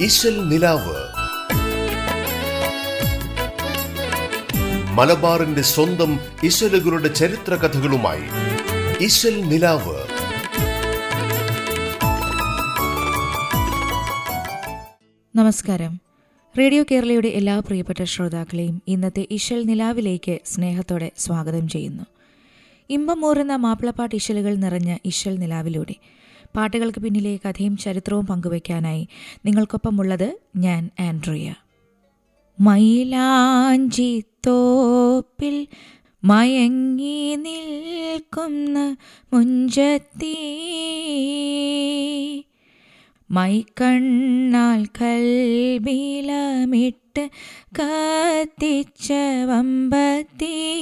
ഇശൽ നിലാവ്. മലബാറിന്റെ സ്വന്തം ഇശലുകളുടെ ചരിത്ര കഥകളുമായി ഇശൽ നിലാവ്. നമസ്കാരം. റേഡിയോ കേരളയുടെ എല്ലാ പ്രിയപ്പെട്ട ശ്രോതാക്കളെയും ഇന്നത്തെ ഇശൽ നിലാവിലേക്ക് സ്നേഹത്തോടെ സ്വാഗതം ചെയ്യുന്നു. ഇമ്പമൂറുന്ന മാപ്പിളപ്പാട്ട് ഇശലുകൾ നിറഞ്ഞ ഇശൽ നിലാവിലൂടെ പാട്ടുകൾക്ക് പിന്നിലെ കഥയും ചരിത്രവും പങ്കുവയ്ക്കാനായി നിങ്ങൾക്കൊപ്പമുള്ളത് ഞാൻ ആൻഡ്രിയ. മയിലാഞ്ചി തോപ്പിൽ മയങ്ങി നിൽക്കുന്ന മുഞ്ചത്തി. മൈക്കണ്ണാൽ കൽബിലമിട്ട് കത്തിച്ച വമ്പത്തി.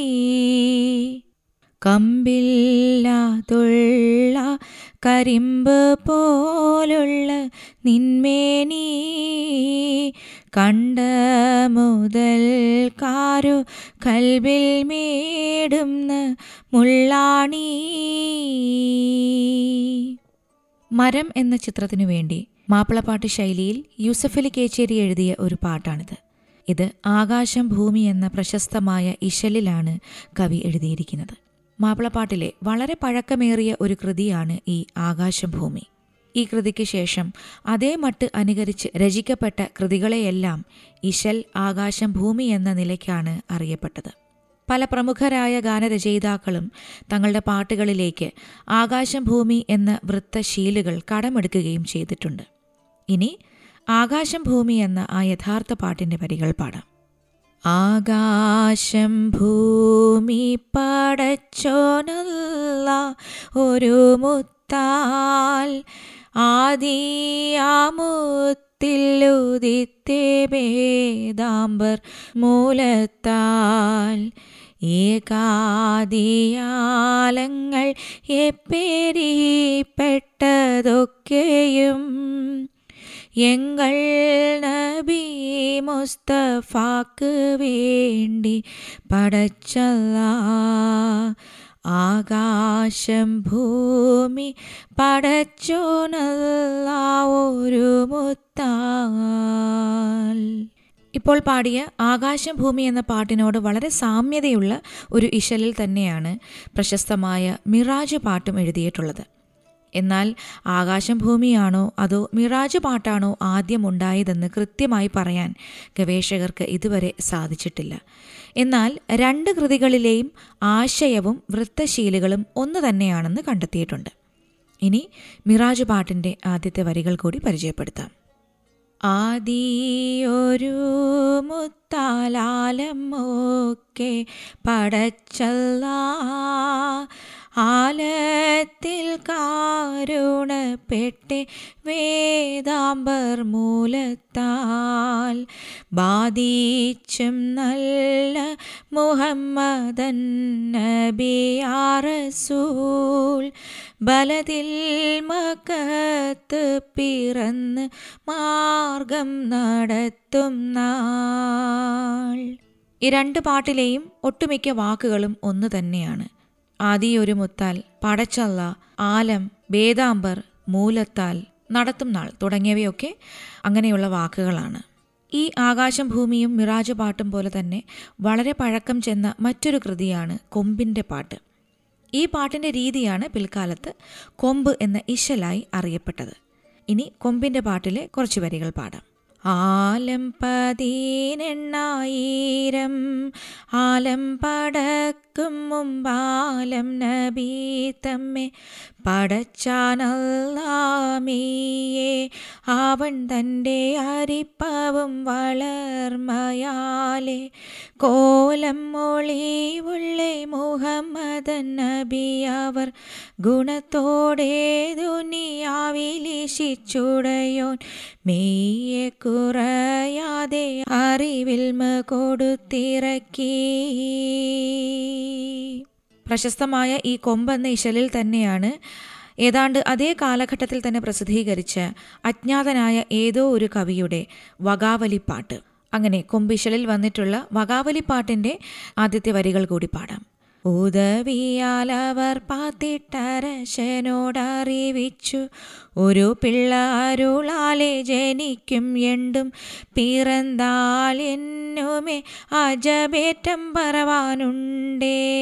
കമ്പില്ലാതുള്ള കരിമ്പ് പോലുള്ള നിന്മേനി കണ്ട മുതൽ കാരു കൽവിൽ മേടുന്ന മുള്ളാണി. മരം എന്ന ചിത്രത്തിനു വേണ്ടി മാപ്പിളപ്പാട്ട് ശൈലിയിൽ യൂസഫലി കേച്ചേരി എഴുതിയ ഒരു പാട്ടാണിത്. ഇത് ആകാശം ഭൂമി എന്ന പ്രശസ്തമായ ഇശലിലാണ് കവി എഴുതിയിരിക്കുന്നത്. മാപ്പിളപ്പാട്ടിലെ വളരെ പഴക്കമേറിയ ഒരു കൃതിയാണ് ഈ ആകാശഭൂമി. ഈ കൃതിക്ക് ശേഷം അതേ മട്ട് അനുകരിച്ച് രചിക്കപ്പെട്ട കൃതികളെയെല്ലാം ഇശൽ ആകാശം ഭൂമി എന്ന നിലയ്ക്കാണ് അറിയപ്പെട്ടത്. പല പ്രമുഖരായ ഗാനരചയിതാക്കളും തങ്ങളുടെ പാട്ടുകളിലേക്ക് ആകാശം ഭൂമി എന്ന വൃത്തശീലുകൾ കടമെടുക്കുകയും ചെയ്തിട്ടുണ്ട്. ഇനി ആകാശം ഭൂമി എന്ന ആ യഥാർത്ഥ പാട്ടിന്റെ വരികൾ പാടാം. ആകാശം ഭൂമി പടച്ചോനല്ല ഒരു മുത്താൽ ആദിയാമുത്തിലുദിത്തേ വേദാംബർ മൂലത്താൽ ഏകാദിയാലങ്ങൾ എപ്പേരിപ്പെട്ടതൊക്കെയും എങ്ങൾ നബി മുസ്തഫാക്ക് വേണ്ടി പടച്ചല്ല ആകാശം ഭൂമി പടച്ചോനല്ല ഒരു മുത്താൽ. ഇപ്പോൾ പാടിയ ആകാശം ഭൂമി എന്ന പാട്ടിനോട് വളരെ സാമ്യതയുള്ള ഒരു ഇശലിൽ തന്നെയാണ് പ്രശസ്തമായ മിറാജ് പാട്ടും എഴുതിയിട്ടുള്ളത്. എന്നാൽ ആകാശം ഭൂമിയാണോ അതോ മിറാജ് പാട്ടാണോ ആദ്യം ഉണ്ടായതെന്ന് കൃത്യമായി പറയാൻ ഗവേഷകർക്ക് ഇതുവരെ സാധിച്ചിട്ടില്ല. എന്നാൽ രണ്ട് കൃതികളിലെയും ആശയവും വൃത്തശീലുകളും ഒന്ന് തന്നെയാണെന്ന് കണ്ടെത്തിയിട്ടുണ്ട്. ഇനി മിറാജ് പാട്ടിന്റെ ആദ്യത്തെ വരികൾ കൂടി പരിചയപ്പെടുത്താം. ആദിയൊരു മുത്താലാലമൊക്കെ പടച്ചല്ല ആലത്തിൽ കാരുണപ്പെട്ട് വേദാംബർ മൂലത്താൽ ബാധിച്ചും നല്ല മുഹമ്മദൻ നബിയാറസൂൽ ബലതിൽ മകത്ത് പിറന്ന് മാർഗം നടത്തും നാൾ. ഈ രണ്ട് പാട്ടിലെയും ഒട്ടുമിക്ക വാക്കുകളും ഒന്ന് തന്നെയാണ്. ആദിയൊരു മുത്താൽ പടച്ചല്ല ആലം വേദാംബർ മൂലത്താൽ നടത്തും നാൾ തുടങ്ങിയവയൊക്കെ അങ്ങനെയുള്ള വാക്കുകളാണ്. ഈ ആകാശം ഭൂമിയും മിറാജ് പാട്ടും പോലെ തന്നെ വളരെ പഴക്കം ചെന്ന മറ്റൊരു കൃതിയാണ് കൊമ്പിന്റെ പാട്ട്. ഈ പാട്ടിന്റെ രീതിയാണ് പിൽക്കാലത്ത് കൊമ്പ് എന്ന ഇശലായി അറിയപ്പെട്ടത്. ഇനി കൊമ്പിന്റെ പാട്ടിലെ കുറച്ച് വരികൾ പാടാം. ആലം പതിനെണ്ണായിരം ആലം പടക്കും മുമ്പാലം നബി തമ്മെ. പടച്ചാനല്ലാമിയെ അവൻ തന്റെ അരിപ്പവും വളർമയാലെ. കോലം മൊളിവുള്ളേ മുഹമ്മദൻ നബി അവർ ഗുണത്തോടെ ദുനിയാവിലിശിച്ചുടയോൻ. മെയ്യെ കുറയാതെ അറിവിൽമ കൊടുത്തിറക്കി. പ്രശസ്തമായ ഈ കൊമ്പെന്ന ഇശലിൽ തന്നെയാണ് ഏതാണ്ട് അതേ കാലഘട്ടത്തിൽ തന്നെ പ്രസിദ്ധീകരിച്ച അജ്ഞാതനായ ഏതോ ഒരു കവിയുടെ വകാവലിപ്പാട്ട്. അങ്ങനെ കൊമ്പിശലിൽ വന്നിട്ടുള്ള വകാവലിപ്പാട്ടിന്റെ ആദ്യത്തെ വരികൾ കൂടി പാടാം. ഉദവിയാൽ അവർ പാത്തിട്ടരശനോടറിവിച്ചു ഒരു പിള്ള അരുളാലെ ജനിക്കും എണ്ടും പിറന്താൽ എന്നുമേ അജബേറ്റം പറവാനുണ്ടേ.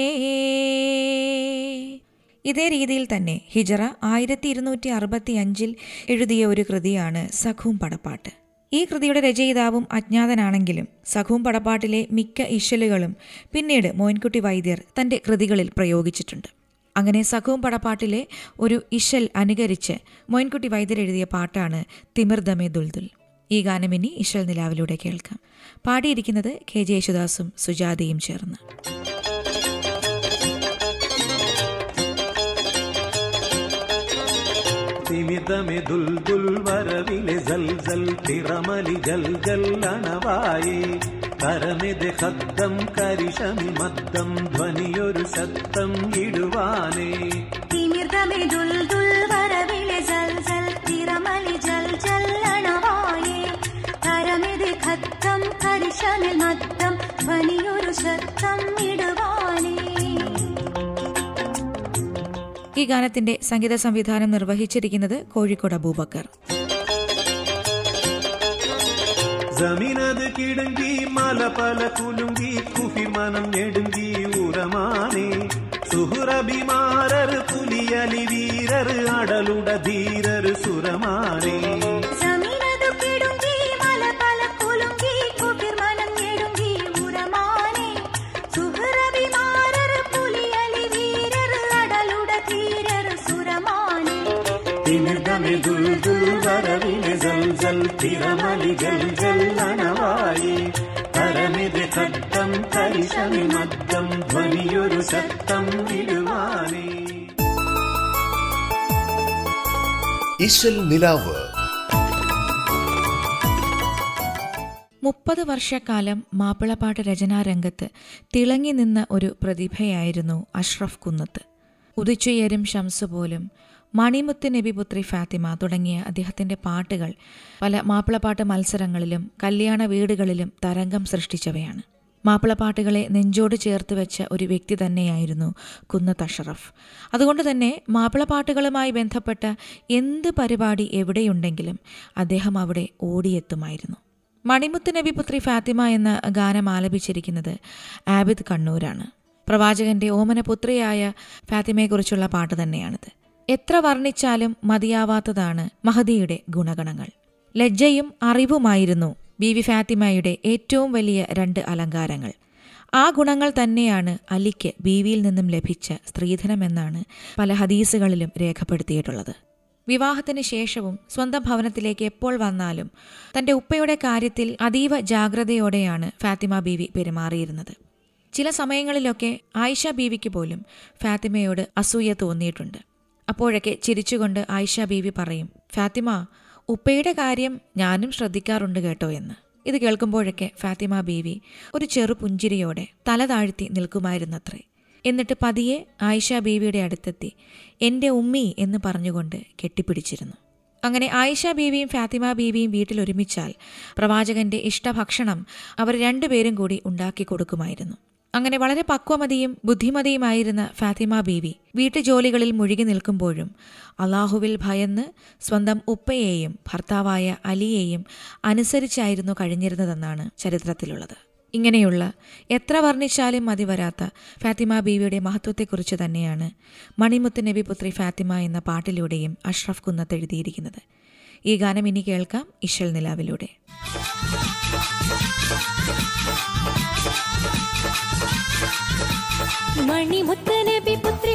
ഇതേ രീതിയിൽ തന്നെ ഹിജറ ആയിരത്തി ഇരുന്നൂറ്റി അറുപത്തി അഞ്ചിൽ എഴുതിയ ഒരു കൃതിയാണ് സഖൂം പടപ്പാട്ട്. ഈ കൃതിയുടെ രചയിതാവും അജ്ഞാതനാണെങ്കിലും സഖും പടപ്പാട്ടിലെ മിക്ക ഇശലുകളും പിന്നീട് മോയിൻകുട്ടി വൈദ്യർ തന്റെ കൃതികളിൽ പ്രയോഗിച്ചിട്ടുണ്ട്. അങ്ങനെ സഖുവും പടപ്പാട്ടിലെ ഒരു ഇശൽ അനുകരിച്ച് മോയിൻകുട്ടി വൈദ്യർ എഴുതിയ പാട്ടാണ് തിമിർദമേ ദുൽദുൽ. ഈ ഗാനം ഇനി ഇശൽ നിലാവിലൂടെ കേൾക്കാം. പാടിയിരിക്കുന്നത് കെ ജെ യേശുദാസും സുജാതയും ചേർന്ന്. തിമിതമെ ദുൽദുൽ വരവിലെ ജൽ ജൽ തിറമലി ജൽ ജൽ അണവായേ കരമെതെ ഹദ്ദം കരിഷമി മദ്ദം ധ്വനിയൊരു ശബ്ദം ഇടുവാനേ തിമിർദമേ ദുൽദുൽ വരവിലെ ജൽ ജൽ തിരമലി ജൽ ജൽ അണവായേ കരമിതി ഖത്തം കരിശമിൽ മത്തം ധ്വനിയൊരു ശബ്ദം ഈ ഗാനത്തിന്റെ സംഗീത സംവിധാനം നിർവഹിച്ചിരിക്കുന്നത് കോഴിക്കോട് അബൂബക്കർ. ജമീനത് സുഹുറബിമാരർ പുലിയലി വീരർ അടലുട ധീരർ സുരമാനേ. തിമിർദമെ ദുൽദുൽ വരവിലെ ജൽ ജൽ തിരമലി ജൽ ജൽ അണവായി കരമിത് കട്ടം കരിശമി മദ്ദം ധ്വനിയൊരു ശബ്ദം ഇടുവാനേ. ഇശൽ നിലാവ്. മുപ്പത് വർഷക്കാലം മാപ്പിളപ്പാട്ട് രചനാരംഗത്ത് തിളങ്ങി നിന്ന ഒരു പ്രതിഭയായിരുന്നു അഷ്റഫ് കുന്നത്ത്. ഉദിച്ചുയരും ഷംസ് പോലും മണിമുത്ത് നബിപുത്രി ഫാത്തിമ തുടങ്ങിയ അദ്ദേഹത്തിന്റെ പാട്ടുകൾ പല മാപ്പിളപ്പാട്ട് മത്സരങ്ങളിലും കല്യാണ വീടുകളിലും തരംഗം സൃഷ്ടിച്ചവയാണ്. മാപ്പിളപ്പാട്ടുകളെ നെഞ്ചോട് ചേർത്ത് വെച്ച ഒരു വ്യക്തി തന്നെയായിരുന്നു കുന്നത്ത് അഷറഫ്. അതുകൊണ്ട് തന്നെ മാപ്പിളപ്പാട്ടുകളുമായി ബന്ധപ്പെട്ട എന്ത് പരിപാടി എവിടെയുണ്ടെങ്കിലും അദ്ദേഹം അവിടെ ഓടിയെത്തുമായിരുന്നു. മണിമുത്ത് നബിപുത്രി ഫാത്തിമ എന്ന ഗാനം ആലപിച്ചിരിക്കുന്നത് ആബിദ് കണ്ണൂരാണ്. പ്രവാചകന്റെ ഓമനപുത്രിയായ ഫാത്തിമയെക്കുറിച്ചുള്ള പാട്ട് തന്നെയാണിത്. എത്ര വർണിച്ചാലും മതിയാവാത്തതാണ് മഹദിയുടെ ഗുണഗണങ്ങൾ. ലജ്ജയും അറിവുമായിരുന്നു ബീവി ഫാത്തിമയുടെ ഏറ്റവും വലിയ രണ്ട് അലങ്കാരങ്ങൾ. ആ ഗുണങ്ങൾ തന്നെയാണ് അലിക്ക് ബീവിയിൽ നിന്നും ലഭിച്ച സ്ത്രീധനമെന്നാണ് പല ഹദീസുകളിലും രേഖപ്പെടുത്തിയിട്ടുള്ളത്. വിവാഹത്തിന് ശേഷവും സ്വന്തം ഭവനത്തിലേക്ക് എപ്പോൾ വന്നാലും തന്റെ ഉപ്പയുടെ കാര്യത്തിൽ അതീവ ജാഗ്രതയോടെയാണ് ഫാത്തിമ ബീവി പെരുമാറിയിരുന്നത്. ചില സമയങ്ങളിലൊക്കെ ആയിഷ ബീവിക്ക് പോലും ഫാത്തിമയോട് അസൂയ തോന്നിയിട്ടുണ്ട്. അപ്പോഴൊക്കെ ചിരിച്ചുകൊണ്ട് ആയിഷ ബീവി പറയും ഫാത്തിമ ഉപ്പയുടെ കാര്യം ഞാനും ശ്രദ്ധിക്കാറുണ്ട് കേട്ടോ എന്ന്. ഇത് കേൾക്കുമ്പോഴൊക്കെ ഫാത്തിമ ബീവി ഒരു ചെറു പുഞ്ചിരിയോടെ തല താഴ്ത്തി നിൽക്കുമായിരുന്നത്രേ. എന്നിട്ട് പതിയെ ആയിഷ ബീവിയുടെ അടുത്തെത്തി എന്റെ ഉമ്മി എന്ന് പറഞ്ഞുകൊണ്ട് കെട്ടിപ്പിടിച്ചിരുന്നു. അങ്ങനെ ആയിഷ ബീവിയും ഫാത്തിമ ബീവിയും വീട്ടിൽ ഒരുമിച്ചാൽ പ്രവാചകന്റെ ഇഷ്ടഭക്ഷണം അവർ രണ്ടുപേരും കൂടി ഉണ്ടാക്കി കൊടുക്കുമായിരുന്നു. അങ്ങനെ വളരെ പക്വമതിയും ബുദ്ധിമതിയുമായിരുന്ന ഫാത്തിമ ബീവി വീട്ടുജോലികളിൽ മുഴുകി നിൽക്കുമ്പോഴും അള്ളാഹുവിൽ ഭയന്ന് സ്വന്തം ഉപ്പയെയും ഭർത്താവായ അലിയെയും അനുസരിച്ചായിരുന്നു കഴിഞ്ഞിരുന്നതെന്നാണ് ചരിത്രത്തിലുള്ളത്. ഇങ്ങനെയുള്ള എത്ര വർണിച്ചാലും മതി വരാത്ത ഫാത്തിമ ബീവിയുടെ മഹത്വത്തെക്കുറിച്ച് തന്നെയാണ് മണിമുത്ത് നബി പുത്രി ഫാത്തിമ എന്ന പാട്ടിലൂടെയും അഷ്റഫ് കുന്നത്ത് എഴുതിയിരിക്കുന്നത്. ഈ ഗാനം ഇനി കേൾക്കാം ഇഷൽ നിലാവിലൂടെ. മണിമുത്ത് നബി പുത്രി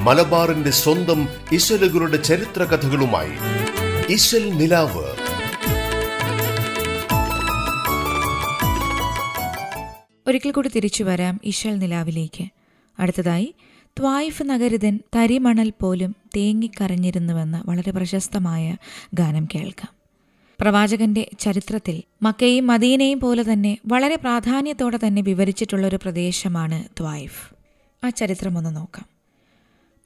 മലബാറിന്റെ സ്വന്തം ഇശലുകളുടെ ചരിത്ര കഥകളുമായി നിലാവ്. ഒരിക്കൽ കൂടി തിരിച്ചു വരാം ഇശൽ നിലാവിലേക്ക്. അടുത്തതായി ത്വായിഫ് നഗരിതൻ തരിമണൽ പോലും തേങ്ങിക്കരഞ്ഞിരുന്നുവെന്ന വളരെ പ്രശസ്തമായ ഗാനം കേൾക്കാം. പ്രവാചകന്റെ ചരിത്രത്തിൽ മക്കയും മദീനയും പോലെ തന്നെ വളരെ പ്രാധാന്യത്തോടെ തന്നെ വിവരിച്ചിട്ടുള്ള ഒരു പ്രദേശമാണ് ത്വായിഫ്. ആ ചരിത്രം ഒന്ന് നോക്കാം.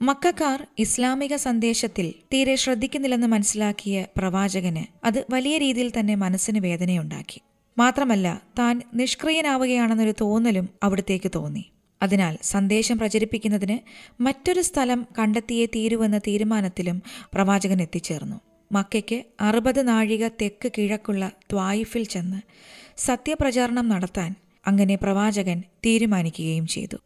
മക്കാർ ഇസ്ലാമിക സന്ദേശത്തിൽ തീരെ ശ്രദ്ധിക്കുന്നില്ലെന്ന് മനസ്സിലാക്കിയ പ്രവാചകന് അത് വലിയ രീതിയിൽ തന്നെ മനസ്സിന് വേദനയുണ്ടാക്കി. മാത്രമല്ല താൻ നിഷ്ക്രിയനാവുകയാണെന്നൊരു തോന്നലും അവിടത്തേക്ക് തോന്നി. അതിനാൽ സന്ദേശം പ്രചരിപ്പിക്കുന്നതിന് മറ്റൊരു സ്ഥലം കണ്ടെത്തിയേ തീരുവെന്ന തീരുമാനത്തിലും പ്രവാചകൻ എത്തിച്ചേർന്നു. മക്കയ്ക്ക് അറുപത് നാഴിക തെക്ക് കിഴക്കുള്ള ത്വായിഫിൽ ചെന്ന് സത്യപ്രചാരണം നടത്താൻ അങ്ങനെ പ്രവാചകൻ തീരുമാനിക്കുകയും ചെയ്തു.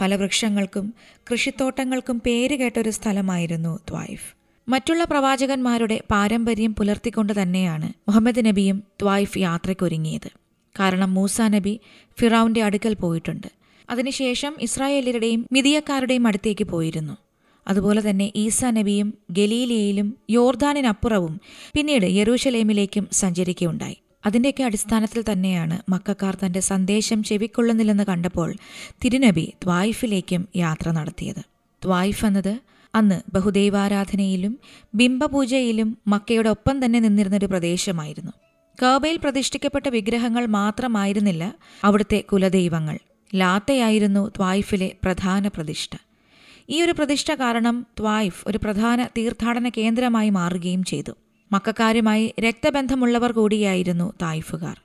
പല വൃക്ഷങ്ങൾക്കും കൃഷിത്തോട്ടങ്ങൾക്കും പേരുകേട്ടൊരു സ്ഥലമായിരുന്നു ത്വായിഫ്. മറ്റുള്ള പ്രവാചകന്മാരുടെ പാരമ്പര്യം പുലർത്തിക്കൊണ്ട് തന്നെയാണ് മുഹമ്മദ് നബിയും ത്വായിഫ് യാത്രയ്ക്കൊരുങ്ങിയത്. കാരണം മൂസ നബി ഫിറൌന്റെ അടുക്കൽ പോയിട്ടുണ്ട്. അതിനുശേഷം ഇസ്രായേലരുടെയും മിതിയക്കാരുടെയും അടുത്തേക്ക് പോയിരുന്നു. അതുപോലെ തന്നെ ഈസ നബിയും ഗലീലിയയിലും യോർദാനിനപ്പുറവും പിന്നീട് യെറൂഷലേമിലേക്കും സഞ്ചരിക്കുകയുണ്ടായി. അതിന്റെയൊക്കെ അടിസ്ഥാനത്തിൽ തന്നെയാണ് മക്കാർ തന്റെ സന്ദേശം ചെവിക്കൊള്ളുന്നില്ലെന്ന് കണ്ടപ്പോൾ തിരുനബി ത്വായിഫിലേക്കും യാത്ര നടത്തിയത്. ത്വായിഫ് എന്നത് അന്ന് ബഹുദൈവാരാധനയിലും ബിംബപൂജയിലും മക്കയുടെ ഒപ്പം തന്നെ നിന്നിരുന്നൊരു പ്രദേശമായിരുന്നു. കബയിൽ പ്രതിഷ്ഠിക്കപ്പെട്ട വിഗ്രഹങ്ങൾ മാത്രമായിരുന്നില്ല അവിടുത്തെ കുലദൈവങ്ങൾ. ലാത്തയായിരുന്നു ത്വായിഫിലെ പ്രധാന പ്രതിഷ്ഠ. ഈ ഒരു പ്രതിഷ്ഠ കാരണം ത്വായിഫ് ഒരു പ്രധാന തീർത്ഥാടന കേന്ദ്രമായി മാറുകയും ചെയ്തു. മക്കാരുമായി രക്തബന്ധമുള്ളവർ കൂടിയായിരുന്നു തായിഫുകാർ.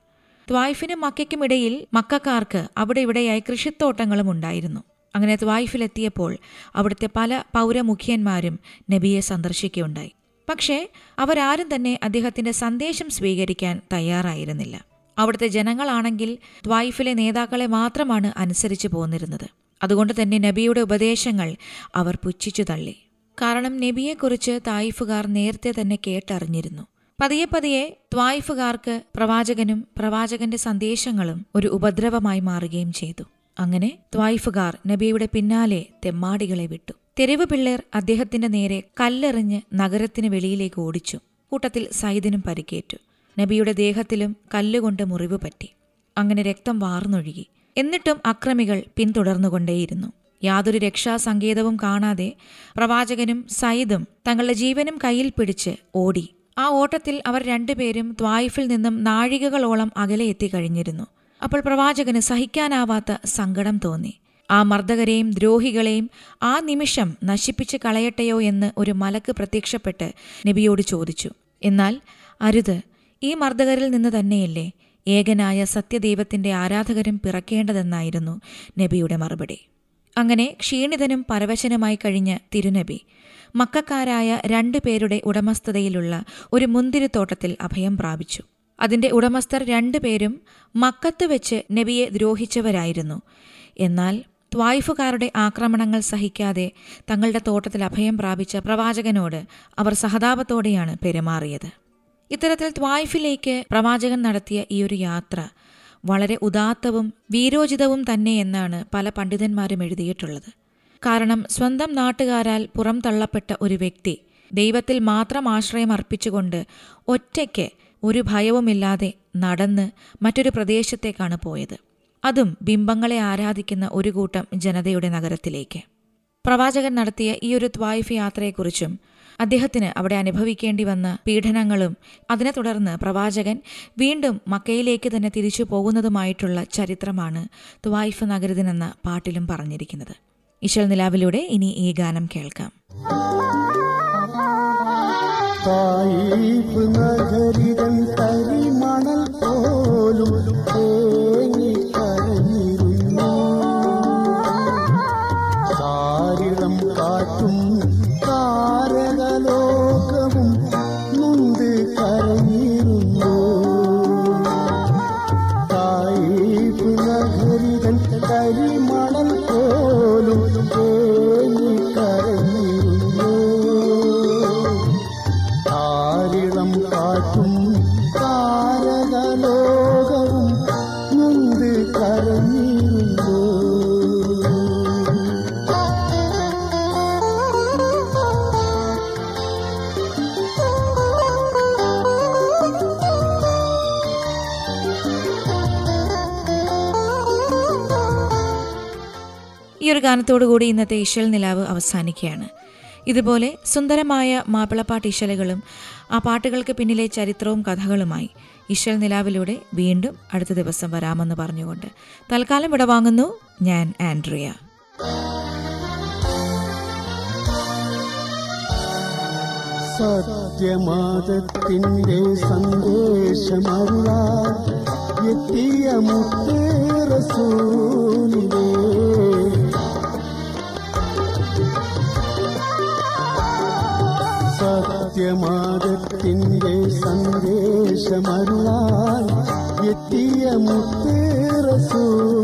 ത്വായിഫിനും മക്കയ്ക്കുമിടയിൽ മക്കാർക്ക് അവിടെ ഇവിടെയായി കൃഷിത്തോട്ടങ്ങളും ഉണ്ടായിരുന്നു. അങ്ങനെ ത്വായിഫിലെത്തിയപ്പോൾ അവിടുത്തെ പല പൗരമുഖ്യന്മാരും നബിയെ സന്ദർശിക്കുകയുണ്ടായി. പക്ഷേ അവരാരും തന്നെ അദ്ദേഹത്തിന്റെ സന്ദേശം സ്വീകരിക്കാൻ തയ്യാറായിരുന്നില്ല. അവിടുത്തെ ജനങ്ങളാണെങ്കിൽ ത്വായിഫിലെ നേതാക്കളെ മാത്രമാണ് അനുസരിച്ചു പോന്നിരുന്നത്. അതുകൊണ്ട് തന്നെ നബിയുടെ ഉപദേശങ്ങൾ അവർ പുച്ഛിച്ചു തള്ളി. കാരണം നബിയെക്കുറിച്ച് തായിഫുകാർ നേരത്തെ തന്നെ കേട്ടറിഞ്ഞിരുന്നു. പതിയെ പതിയെ ത്വായിഫുകാർക്ക് പ്രവാചകനും പ്രവാചകന്റെ സന്ദേശങ്ങളും ഒരു ഉപദ്രവമായി മാറുകയും ചെയ്തു. അങ്ങനെ ത്വായിഫുകാർ നബിയുടെ പിന്നാലെ തെമ്മാടികളെ വിട്ടു. തെരുവ് പിള്ളേർ അദ്ദേഹത്തിന്റെ നേരെ കല്ലെറിഞ്ഞ് നഗരത്തിന് വെളിയിലേക്ക് ഓടിച്ചു. കൂട്ടത്തിൽ സൈദിനും പരിക്കേറ്റു. നബിയുടെ ദേഹത്തിലും കല്ലുകൊണ്ട് മുറിവ് പറ്റി. അങ്ങനെ രക്തം വാർന്നൊഴുകി. എന്നിട്ടും അക്രമികൾ പിന്തുടർന്നുകൊണ്ടേയിരുന്നു. യാതൊരു രക്ഷാസങ്കേതവും കാണാതെ പ്രവാചകനും സയ്യിദും തങ്ങളുടെ ജീവനും കയ്യിൽ പിടിച്ച് ഓടി. ആ ഓട്ടത്തിൽ അവർ രണ്ടുപേരും ത്വായിഫിൽ നിന്നും നാഴികകളോളം അകലെ എത്തിക്കഴിഞ്ഞിരുന്നു അപ്പോൾ പ്രവാചകന് സഹിക്കാനാവാത്ത സങ്കടം തോന്നി. ആ മർദ്ദകരെയും ദ്രോഹികളെയും ആ നിമിഷം നശിപ്പിച്ച് കളയട്ടെയോ എന്ന് ഒരു മലക്ക് പ്രത്യക്ഷപ്പെട്ട് നബിയോട് ചോദിച്ചു. എന്നാൽ അരുത് ഈ മർദ്ദകരിൽ നിന്ന് തന്നെയല്ലേ ഏകനായ സത്യദൈവത്തിന്റെ ആരാധകരും പിറക്കേണ്ടതെന്നായിരുന്നു നബിയുടെ മറുപടി. അങ്ങനെ ക്ഷീണിതനും പരവശനുമായി കഴിഞ്ഞ് തിരുനബി മക്കാരായ രണ്ടു പേരുടെ ഉടമസ്ഥതയിലുള്ള ഒരു മുന്തിരിത്തോട്ടത്തിൽ അഭയം പ്രാപിച്ചു. അതിന്റെ ഉടമസ്ഥർ രണ്ടുപേരും മക്കത്ത് വെച്ച് നബിയെ ദ്രോഹിച്ചവരായിരുന്നു. എന്നാൽ ത്വായിഫുകാരുടെ ആക്രമണങ്ങൾ സഹിക്കാതെ തങ്ങളുടെ തോട്ടത്തിൽ അഭയം പ്രാപിച്ച പ്രവാചകനോട് അവർ സഹതാപത്തോടെയാണ് പെരുമാറിയത്. ഇത്തരത്തിൽ ത്വായിഫിലേക്ക് പ്രവാചകൻ നടത്തിയ ഈ ഒരു യാത്ര വളരെ ഉദാത്തവും വീരോചിതവും തന്നെ എന്നാണ് പല പണ്ഡിതന്മാരും എഴുതിയിട്ടുള്ളത്. കാരണം സ്വന്തം നാട്ടുകാരാൽ പുറം തള്ളപ്പെട്ട ഒരു വ്യക്തി ദൈവത്തിൽ മാത്രം ആശ്രയം അർപ്പിച്ചുകൊണ്ട് ഒറ്റയ്ക്ക് ഒരു ഭയവുമില്ലാതെ നടന്ന് മറ്റൊരു പ്രദേശത്തേക്കാണ് പോയത്. അതും ബിംബങ്ങളെ ആരാധിക്കുന്ന ഒരു കൂട്ടം ജനതയുടെ നഗരത്തിലേക്ക്. പ്രവാചകൻ നടത്തിയ ഈ ഒരു ത്വായിഫ് യാത്രയെക്കുറിച്ചും അദ്ദേഹത്തിന് അവിടെ അനുഭവിക്കേണ്ടി വന്ന പീഡനങ്ങളും അതിനെ തുടർന്ന് പ്രവാചകൻ വീണ്ടും മക്കയിലേക്ക് തന്നെ തിരിച്ചു പോകുന്നതുമായിട്ടുള്ള ചരിത്രമാണ് ത്വായിഫ് നഗരത്തിനെന്ന പാട്ടിലും പറഞ്ഞിരിക്കുന്നത്. ഇശൽ നിലാവിലൂടെ ഇനി ഈ ഗാനം കേൾക്കാം. നഗരിതൻ തരിമണൽ പോലും ഗാനത്തോടുകൂടി ഇന്നത്തെ ഇശൽ നിലാവ് അവസാനിക്കുകയാണ്. ഇതുപോലെ സുന്ദരമായ മാപ്പിളപ്പാട്ട് ഇശലുകളും ആ പാട്ടുകൾക്ക് പിന്നിലെ ചരിത്രവും കഥകളുമായി ഇശൽ നിലാവിലൂടെ വീണ്ടും അടുത്ത ദിവസം വരാമെന്ന് പറഞ്ഞുകൊണ്ട് തൽക്കാലം ഇവിടെ വാങ്ങുന്നു ഞാൻ ആൻഡ്രിയ. സത്യമാതത്തിന്റെ സന്ദേശമല്ല എത്തിയ മുത്തേറസൂലിനെ സത്യമാതത്തിന്റെ സന്ദേശമരുളാൻ എത്തിയ മുത്തേറസൂലിനെ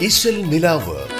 ഇശൽ നിലാവ്.